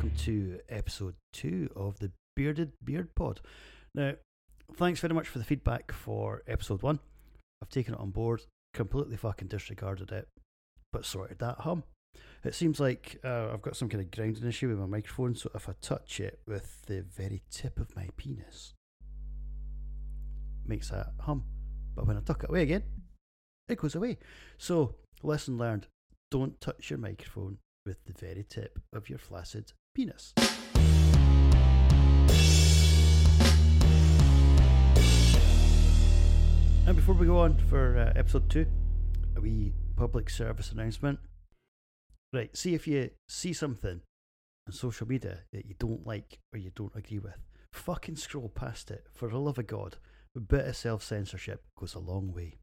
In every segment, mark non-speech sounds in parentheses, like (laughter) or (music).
welcome to episode two of the Bearded Beer Pod. Now, thanks very much for the feedback for episode one. I've taken it on board, completely fucking disregarded it, but sorted that hum. It seems like uh, I've got some kind of grounding issue with my microphone, so if I touch it with the very tip of my penis, makes that hum. But when I tuck it away again, it goes away. So, lesson learned don't touch your microphone with the very tip of your flaccid penis. And before we go on for uh, episode two, a wee public service announcement. Right, see if you see something on social media that you don't like or you don't agree with, fucking scroll past it. For the love of God, a bit of self censorship goes a long way.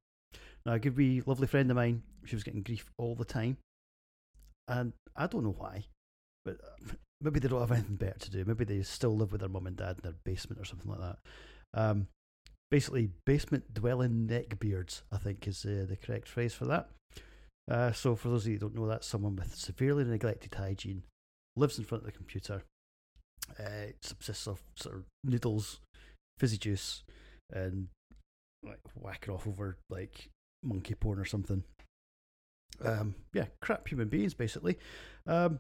Now, a good wee lovely friend of mine, she was getting grief all the time, and I don't know why, but maybe they don't have anything better to do. Maybe they still live with their mum and dad in their basement or something like that. Um, basically, basement dwelling neckbeards, I think is uh, the correct phrase for that. Uh, so, for those of you who don't know, that's someone with severely neglected hygiene, lives in front of the computer, uh, subsists off sort of noodles, fizzy juice, and like whacking off over like monkey porn or something. Um, yeah, crap human beings basically. Um,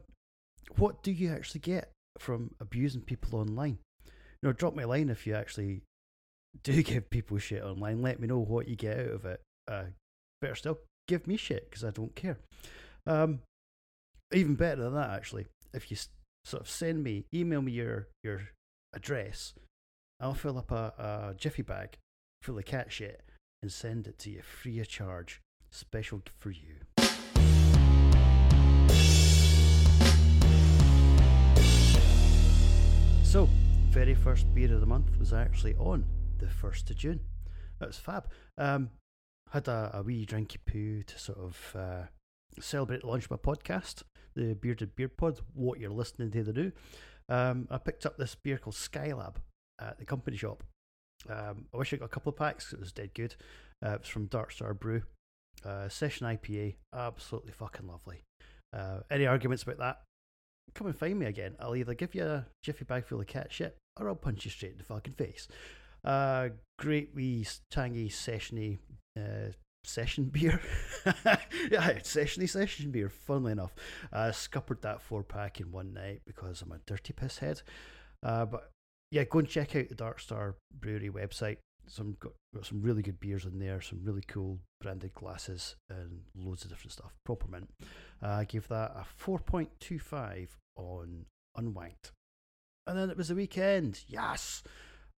what do you actually get from abusing people online? You know, drop me a line if you actually do (laughs) give people shit online. Let me know what you get out of it. Uh, better still, give me shit because I don't care. Um, even better than that, actually, if you sort of send me, email me your your address, I'll fill up a, a jiffy bag full of cat shit and send it to you free of charge, special for you. So, very first beer of the month was actually on the 1st of June. That was fab. Um, had a, a wee drinky poo to sort of uh, celebrate the launch of my podcast, the Bearded Beer Pod, what you're listening to the new. Um, I picked up this beer called Skylab at the company shop. Um, I wish I got a couple of packs, it was dead good. Uh, it was from Dark Star Brew. Uh, session IPA, absolutely fucking lovely. Uh, any arguments about that? Come and find me again. I'll either give you a jiffy bag full of cat shit or I'll punch you straight in the fucking face. Uh, great wee tangy sessiony uh, session (laughs) beer. yeah, sessiony session beer. Funnily enough, I scuppered that four pack in one night because I'm a dirty piss head. Uh, but yeah, go and check out the Dark Star Brewery website. Some got, got some really good beers in there. Some really cool branded glasses and loads of different stuff. Proper mint. Uh, I gave that a four point two five on Unwanked. And then it was the weekend. Yes.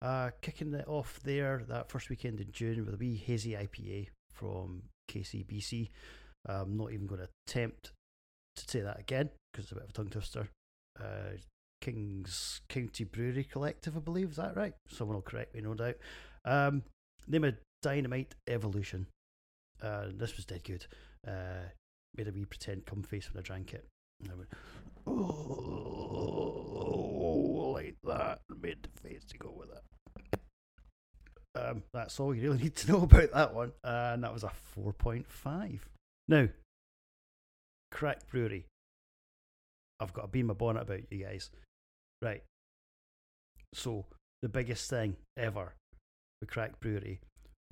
Uh, kicking it off there that first weekend in June with a wee hazy IPA from KCBC. I'm not even going to attempt to say that again because it's a bit of a tongue twister. Uh, King's County Brewery Collective, I believe. Is that right? Someone will correct me, no doubt. Um, name of Dynamite Evolution. Uh, this was dead good. Uh, made a wee pretend cum face when I drank it. Oh, like that. Made the face to go with it. Um, that's all you really (laughs) need to know about that one. Uh, and that was a 4.5. Now, CRAK Brewery. I've got a beam my bonnet about you guys. Right. So, the biggest thing ever with CRAK Brewery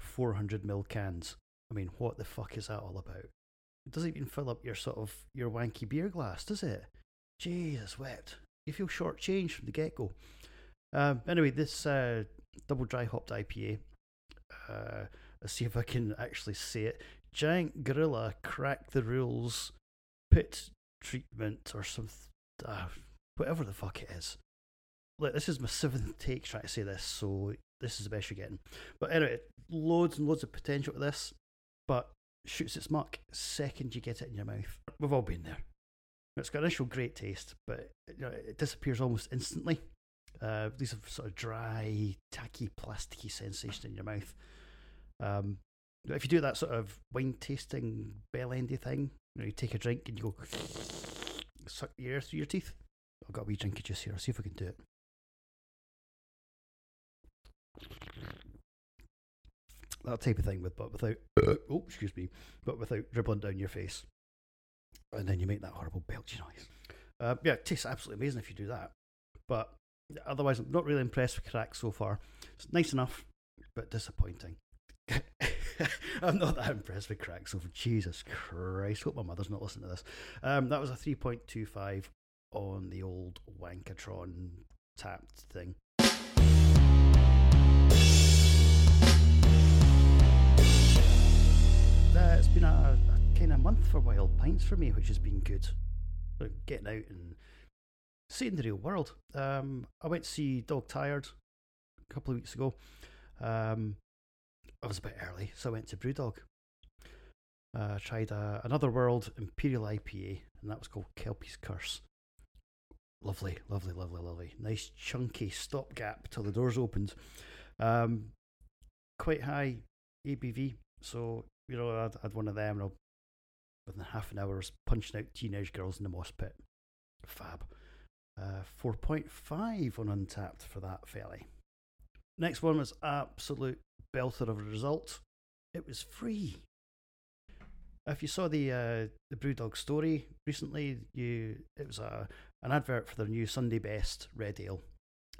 400 mil cans. I mean, what the fuck is that all about? It doesn't even fill up your sort of your wanky beer glass, does it? Jesus wept. You feel shortchanged from the get go. Um, anyway, this uh, double dry hopped IPA. Uh, let's see if I can actually say it. Giant Gorilla Crack the Rules Pit Treatment or some uh, whatever the fuck it is. Look, this is my seventh take trying to say this, so this is the best you're getting. But anyway, loads and loads of potential to this, but shoots its mark second you get it in your mouth. We've all been there. It's got initial great taste, but you know, it disappears almost instantly. Uh, these are sort of dry, tacky, plasticky sensation in your mouth. Um, if you do that sort of wine tasting bell endy thing, you, know, you take a drink and you go suck the air through your teeth. I've got a wee drink of juice here. I'll see if I can do it. That type of thing, with but without oh excuse me, but without dribbling down your face, and then you make that horrible belchy noise. Uh, yeah, it tastes absolutely amazing if you do that. But otherwise, I'm not really impressed with crack so far. It's nice enough, but disappointing. (laughs) I'm not that impressed with crack so far. Jesus Christ. Hope my mother's not listening to this. Um, that was a 3.25 on the old Wankatron tapped thing. Uh, it's been a, a kind of month for wild pints for me, which has been good. Getting out and seeing the real world. Um, I went to see Dog Tired a couple of weeks ago. Um, I was a bit early, so I went to Brewdog. Uh, tried a, another world Imperial IPA, and that was called Kelpie's Curse. Lovely, lovely, lovely, lovely. Nice chunky stopgap till the doors opened. Um, quite high ABV, so you know I'd, I'd one of them, and within half an hour, I was punching out teenage girls in the moss pit. Fab. Uh, 4.5 on Untappd for that fairly. Next one was absolute belter of a result. It was free. If you saw the uh, the Brewdog story recently, you it was a an advert for their new Sunday Best Red Ale.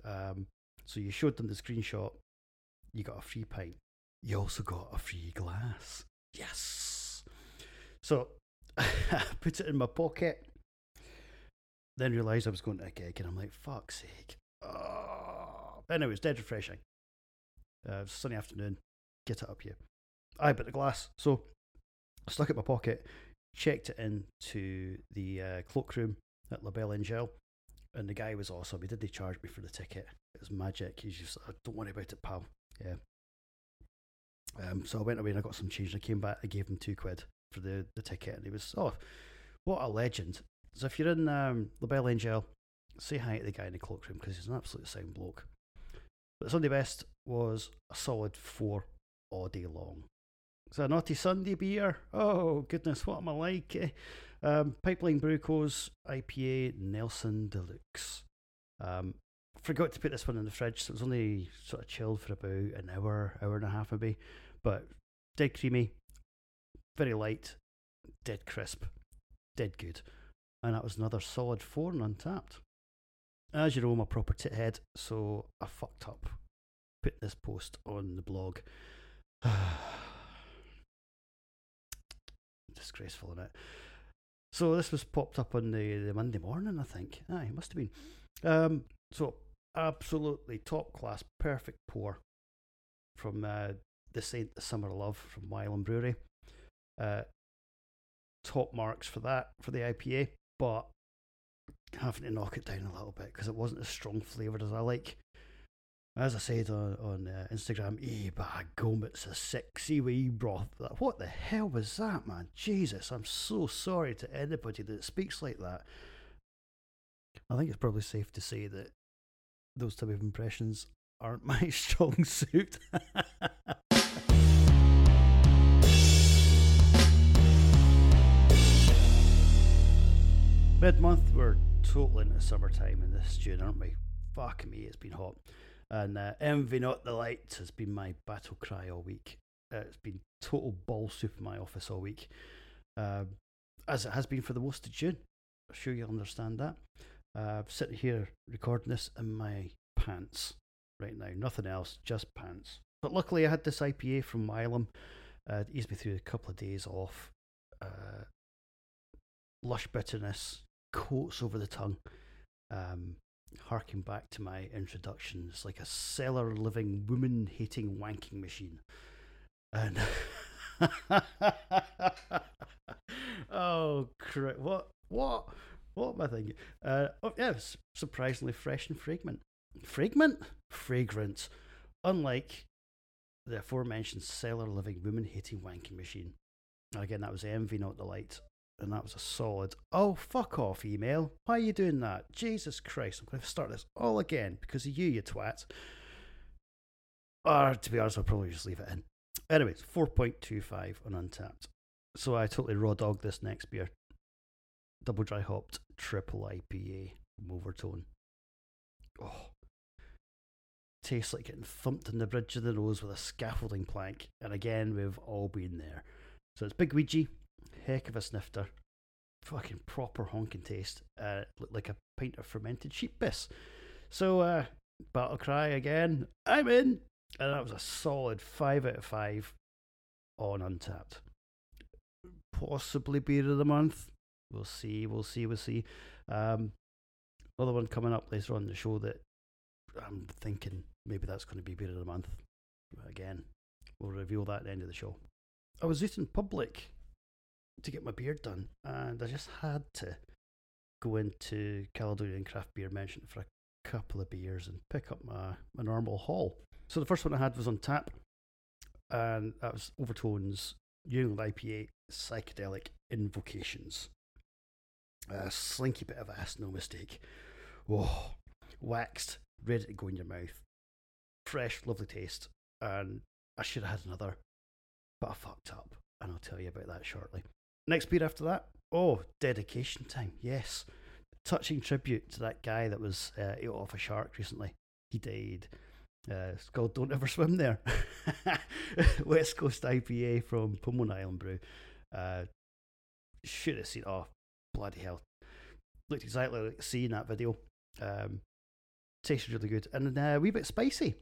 Um, so you showed them the screenshot. You got a free pint. You also got a free glass. Yes. So (laughs) I put it in my pocket. Then realised I was going to a gig, and I'm like, "Fuck's sake!" Oh. Anyway, it was dead refreshing. Uh, sunny afternoon. Get it up here. I but the glass. So stuck it in my pocket, checked it into the uh, cloakroom at La Belle Angele, and the guy was awesome. He didn't charge me for the ticket. It was magic. He's just, oh, don't worry about it, pal. Yeah. Um, so I went away and I got some change. I came back. I gave him two quid for the, the ticket, and he was oh, what a legend. So if you're in um, La Belle Angele, say hi to the guy in the cloakroom because he's an absolute sound bloke. But Sunday Best was a solid four all day long. It's a naughty Sunday beer. Oh goodness, what am I like? Eh? Um, Pipeline Brewco's IPA Nelson Deluxe. Um, forgot to put this one in the fridge, so it was only sort of chilled for about an hour, hour and a half maybe. But dead creamy, very light, dead crisp, dead good. And that was another solid four and Untappd. As you know, I'm a proper tit head, so I fucked up. Put this post on the blog. (sighs) Disgraceful, in it? So this was popped up on the, the Monday morning, I think. Aye, it must have been. Um, so absolutely top class, perfect pour from uh, the Saint the Summer Love from Wylam Brewery. Uh, top marks for that for the IPA, but having to knock it down a little bit because it wasn't as strong flavoured as I like. As I said on, on uh, Instagram, eh, by gum, it's a sexy wee broth. What the hell was that, man? Jesus, I'm so sorry to anybody that speaks like that. I think it's probably safe to say that those type of impressions aren't (laughs) my strong suit. (laughs) Mid month, we're totally in the summertime in this June, aren't we? Fuck me, it's been hot. And uh, Envy Not the Light has been my battle cry all week. Uh, it's been total ball soup in my office all week, uh, as it has been for the most of June. I'm sure you'll understand that. Uh, I'm sitting here recording this in my pants right now. Nothing else, just pants. But luckily, I had this IPA from Wylam. Uh, it eased me through a couple of days off. Uh, lush bitterness coats over the tongue. Um, harking back to my introduction, it's like a cellar living, woman hating wanking machine. And (laughs) oh, crap! What? What? What am I thinking? Uh, oh, yeah, surprisingly fresh and fragrant. Fragrant? Fragrant. Unlike the aforementioned cellar living, woman hating wanking machine. again, that was Envy, not the light and that was a solid. Oh, fuck off, email. Why are you doing that? Jesus Christ, I'm going to start this all again because of you, you twat. Or, to be honest, I'll probably just leave it in. Anyways, 4.25 on Untappd So I totally raw dogged this next beer. Double dry hopped triple IPA Overtone. Oh. Tastes like getting thumped in the bridge of the nose with a scaffolding plank. And again, we've all been there. So it's Big Ouija, heck of a snifter. fucking proper honking taste. Uh, looked like a pint of fermented sheep piss. So, uh, Battle Cry again, I'm in. And that was a solid 5 out of 5 on Untappd. Possibly beer of the month. We'll see, we'll see, we'll see. Um, another one coming up later on the show that I'm thinking maybe that's going to be beer of the month. Again, we'll reveal that at the end of the show. I was out in public to get my beard done, and I just had to go into Caledonian Craft Beer Merchant for a couple of beers and pick up my, my normal haul. So the first one I had was on tap, and that was Overtones New IPA Psychedelic Invocations. A slinky bit of ass, no mistake. Whoa, waxed, ready to go in your mouth. Fresh, lovely taste, and I should have had another, but I fucked up, and I'll tell you about that shortly. Next beer after that, oh, dedication time, yes. Touching tribute to that guy that was uh, ate off a shark recently. He died. Uh, it's called Don't Ever Swim There. (laughs) West Coast IPA from Pomona Island Brew. Uh, should have seen, oh, bloody hell. Looked exactly like seeing that video. Um, tasted really good and uh, a wee bit spicy.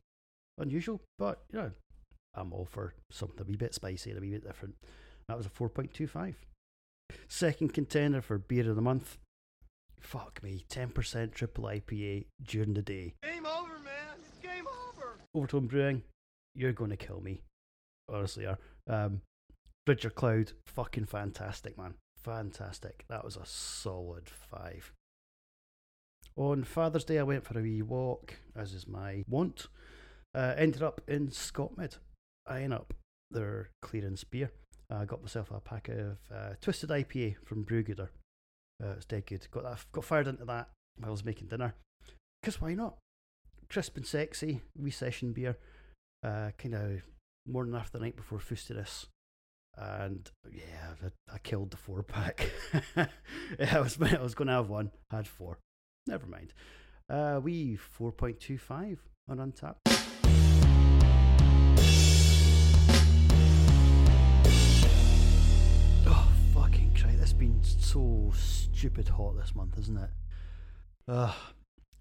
Unusual, but you know, I'm all for something a wee bit spicy and a wee bit different. That was a 4.25. Second contender for beer of the month. Fuck me, 10% triple IPA during the day. Game over, man. It's game over. Overtone Brewing, you're going to kill me. Honestly, are. Um, Bridger Cloud, fucking fantastic, man. Fantastic. That was a solid five. On Father's Day, I went for a wee walk, as is my wont. Uh, ended up in Scotmid, eyeing up their clearance beer. I got myself a pack of uh, Twisted IPA from Brewgooder. Uh, it's dead good. Got that. Got fired into that while I was making dinner. Cause why not? Crisp and sexy, wee session beer. Uh, kind of morning after the night before Fustiness. And yeah, I, I killed the four pack. (laughs) yeah, I was (laughs) I was going to have one. Had four. Never mind. Uh, we 4.25 on Untappd. Been so stupid hot this month, isn't it? Uh,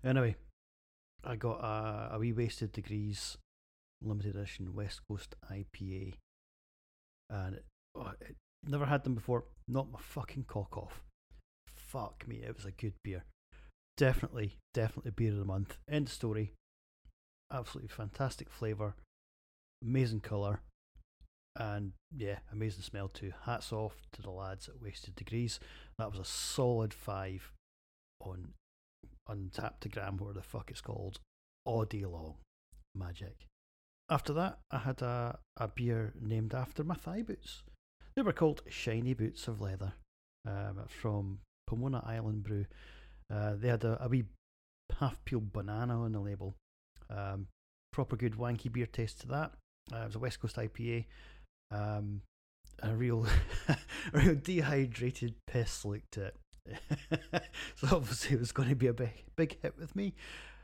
anyway, I got a, a wee Wasted Degrees limited edition West Coast IPA. And it, oh, it, never had them before. Not my fucking cock off. Fuck me, it was a good beer. Definitely, definitely beer of the month. End story. Absolutely fantastic flavour, amazing colour, and yeah, amazing smell too. Hats off to the lads at Wasted Degrees. That was a solid five on Untappd-O-Gram, whatever the fuck it's called, all day long. Magic. After that, I had a, a beer named after my thigh boots. They were called Shiny Boots of Leather um, from Pomona Island Brew. Uh, they had a, a wee half peeled banana on the label. Um, proper good wanky beer taste to that. Uh, it was a West Coast IPA. Um, a real, (laughs) a real dehydrated piss look to it. (laughs) so obviously it was going to be a big, big hit with me,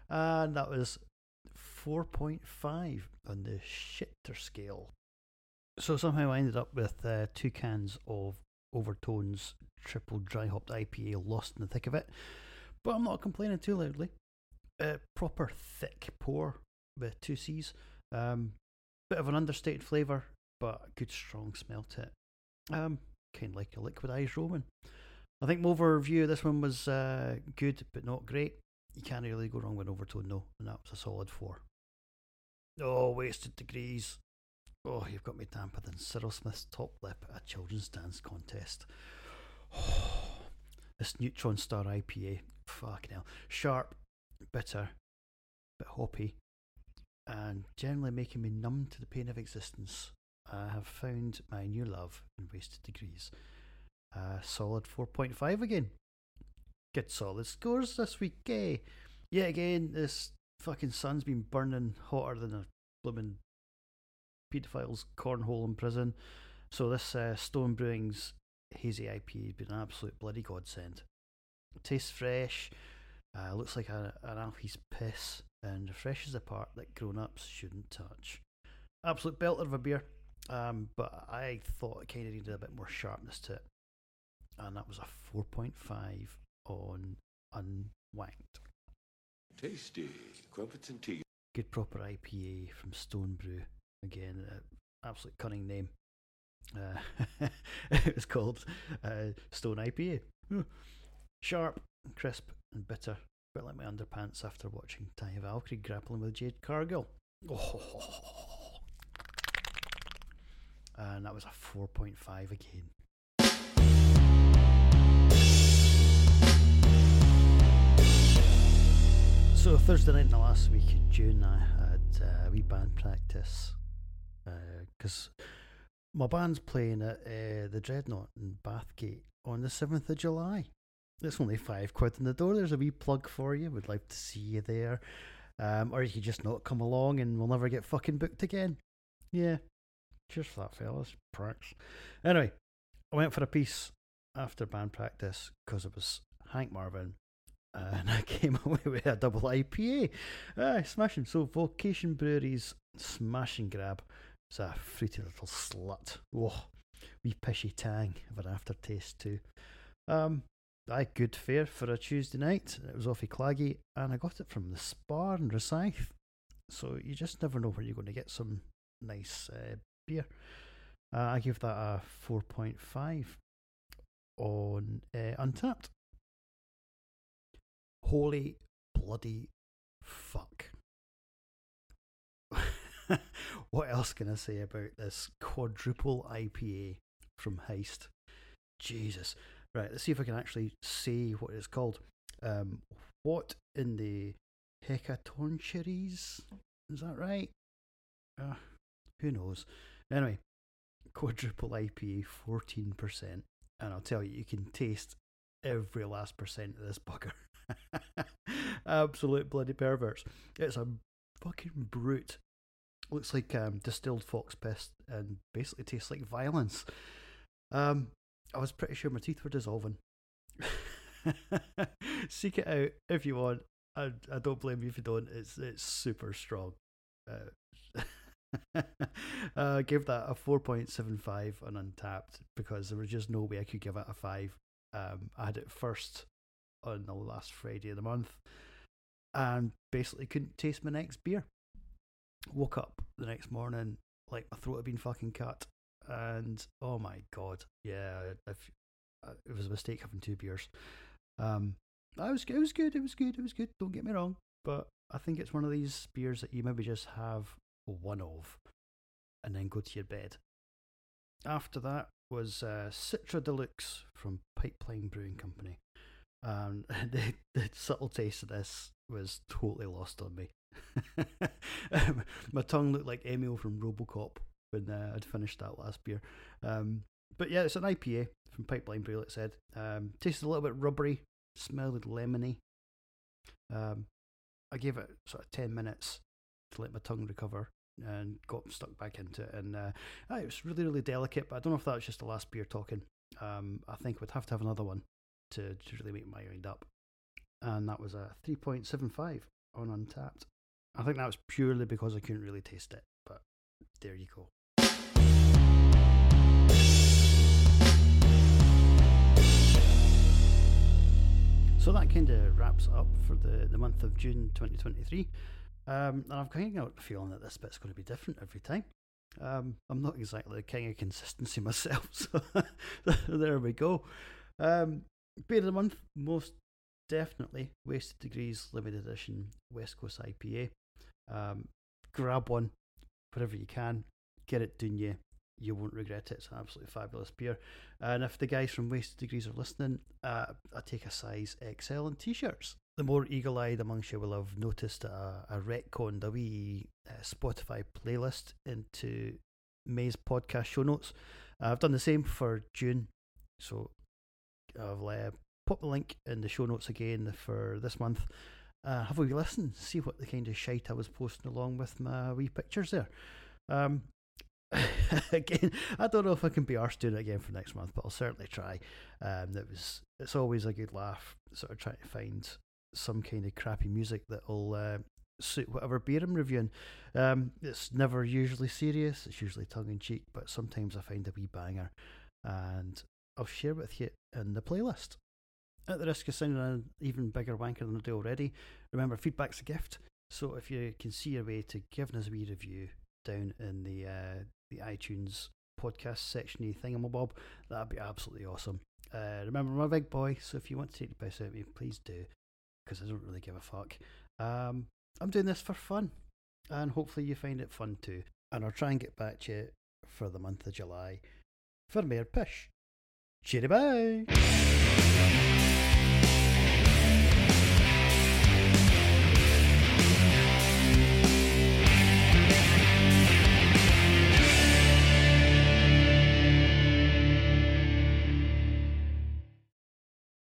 and that was 4.5 on the shitter scale. So somehow I ended up with uh, two cans of Overtones triple dry hopped IPA lost in the thick of it. But I'm not complaining too loudly. Uh, proper thick pour with two C's. Um, bit of an understated flavour, but a good strong smell to it. Um, kind of like a liquidized Roman. I think my overview this one was uh, good, but not great. You can't really go wrong with Overtone, no, and that was a solid four. Oh, wasted degrees. Oh, you've got me damper than Cyril Smith's top lip at a children's dance contest. Oh, (sighs) this Neutron Star IPA, fucking hell. Sharp, bitter, bit hoppy, and generally making me numb to the pain of existence. I have found my new love in Wasted Degrees. Solid 4.5 again. Good solid scores this week, eh? Yet again, this fucking sun's been burning hotter than a blooming paedophile's cornhole in prison. So this uh, Stone Brewing's hazy IPA has been an absolute bloody godsend. tastes fresh, uh, looks like a, an Alfie's piss, and refreshes the part that grown-ups shouldn't touch. Absolute belter of a beer, um, but I thought it kind of needed a bit more sharpness to it. and that was a 4.5 on Unwanked. Tasty. Crumpets and tea. Good proper IPA from Stone Brew. Again, uh, absolute cunning name. Uh, (laughs) it was called uh, Stone IPA. Hmm. Sharp, crisp, and bitter. bit like my underpants after watching Taya Valkyrie grappling with Jade Cargill. (laughs) Oh. And that was a 4.5 again. So Thursday night in the last week of June, I had uh, a wee band practice because uh, my band's playing at uh, the Dreadnought in Bathgate on the seventh of July. It's only five quid in the door. There's a wee plug for you. We'd like to see you there, um, or you could just not come along and we'll never get fucking booked again. Yeah, cheers for that, fellas. Pricks. Anyway, I went for a piece after band practice because it was Hank Marvin (laughs) and I came (laughs) away with a double IPA. Ah, smashing. So, Vocation Brewery's Smash and Grab. It's a fruity little slut. Whoa, wee pishy tang of an aftertaste, too. Um, I good fare for a Tuesday night. It was awfully claggy, and I got it from the Spar in Rosyth. So, you just never know when you're going to get some nice uh, beer. Uh, I give that a 4.5 on uh, Untappd holy bloody fuck. (laughs) what else can I say about this quadruple IPA from Heist? Jesus. Right, let's see if I can actually say what it's called. Um, what in the Hecatoncheires? Is that right? Uh, who knows? Anyway, quadruple IPA, 14%. And I'll tell you, you can taste every last percent of this bugger. (laughs) Absolute bloody perverts. It's a fucking brute. Looks like um, distilled fox piss and basically tastes like violence. Um, I was pretty sure my teeth were dissolving. (laughs) Seek it out if you want. I, I don't blame you if you don't. It's it's super strong. Uh, (laughs) uh, give that a 4.75 on Untappd because there was just no way I could give it a 5. Um, I had it first on the last Friday of the month and basically couldn't taste my next beer. Woke up the next morning like my throat had been fucking cut, and oh my god, yeah, if, uh, it was a mistake having two beers. Um, I was it was good, it was good, it was good. Don't get me wrong, but I think it's one of these beers that you maybe just have one of, and then go to your bed. After that was uh, Citra Deluxe from Pipeline Brewing Company. Um, (laughs) the, the subtle taste of this was totally lost on me. (laughs) my tongue looked like Emil from Robocop when uh, I'd finished that last beer. Um, but yeah, it's an IPA from Pipeline Brew, like I said. Um, tasted a little bit rubbery, smelled lemony. Um, I gave it sort of 10 minutes to let my tongue recover and got stuck back into it. And uh, it was really, really delicate, but I don't know if that was just the last beer talking. Um, I think we'd have to have another one to, to really make my mind up. And that was a 3.75 on Untappd. I think that was purely because I couldn't really taste it, but there you go. So that kind of wraps up for the, the month of June 2023. Um, and I've kind of got the feeling that this bit's going to be different every time. Um, I'm not exactly the king of consistency (laughs) myself, so (laughs) there we go. Um, beer of the month, most definitely Wasted Degrees Limited Edition West Coast IPA. Um, grab one wherever you can, get it done you. You won't regret it. It's an absolutely fabulous beer. And if the guys from Wasted Degrees are listening, uh, I take a size XL in t shirts. The more eagle eyed amongst you will have noticed a, a retconned a wee uh, Spotify playlist into May's podcast show notes. Uh, I've done the same for June. So I'll uh, pop the link in the show notes again for this month. Uh, have a wee listen, see what the kind of shite I was posting along with my wee pictures there. Um, (laughs) again, I don't know if I can be arsed doing it again for next month, but I'll certainly try. Um, that was it's always a good laugh, sort of trying to find some kind of crappy music that'll uh, suit whatever beer I'm reviewing. Um, it's never usually serious; it's usually tongue in cheek, but sometimes I find a wee banger, and I'll share with you in the playlist. At the risk of sounding an even bigger wanker than I do already, remember feedback's a gift. So if you can see your way to giving us a wee review down in the uh, the iTunes podcast sectiony thingamabob, that'd be absolutely awesome. Uh, remember, I'm a big boy, so if you want to take the piss out of me, please do, because I don't really give a fuck. Um, I'm doing this for fun, and hopefully you find it fun too. And I'll try and get back to you for the month of July for Mayor Pish. Cheery bye!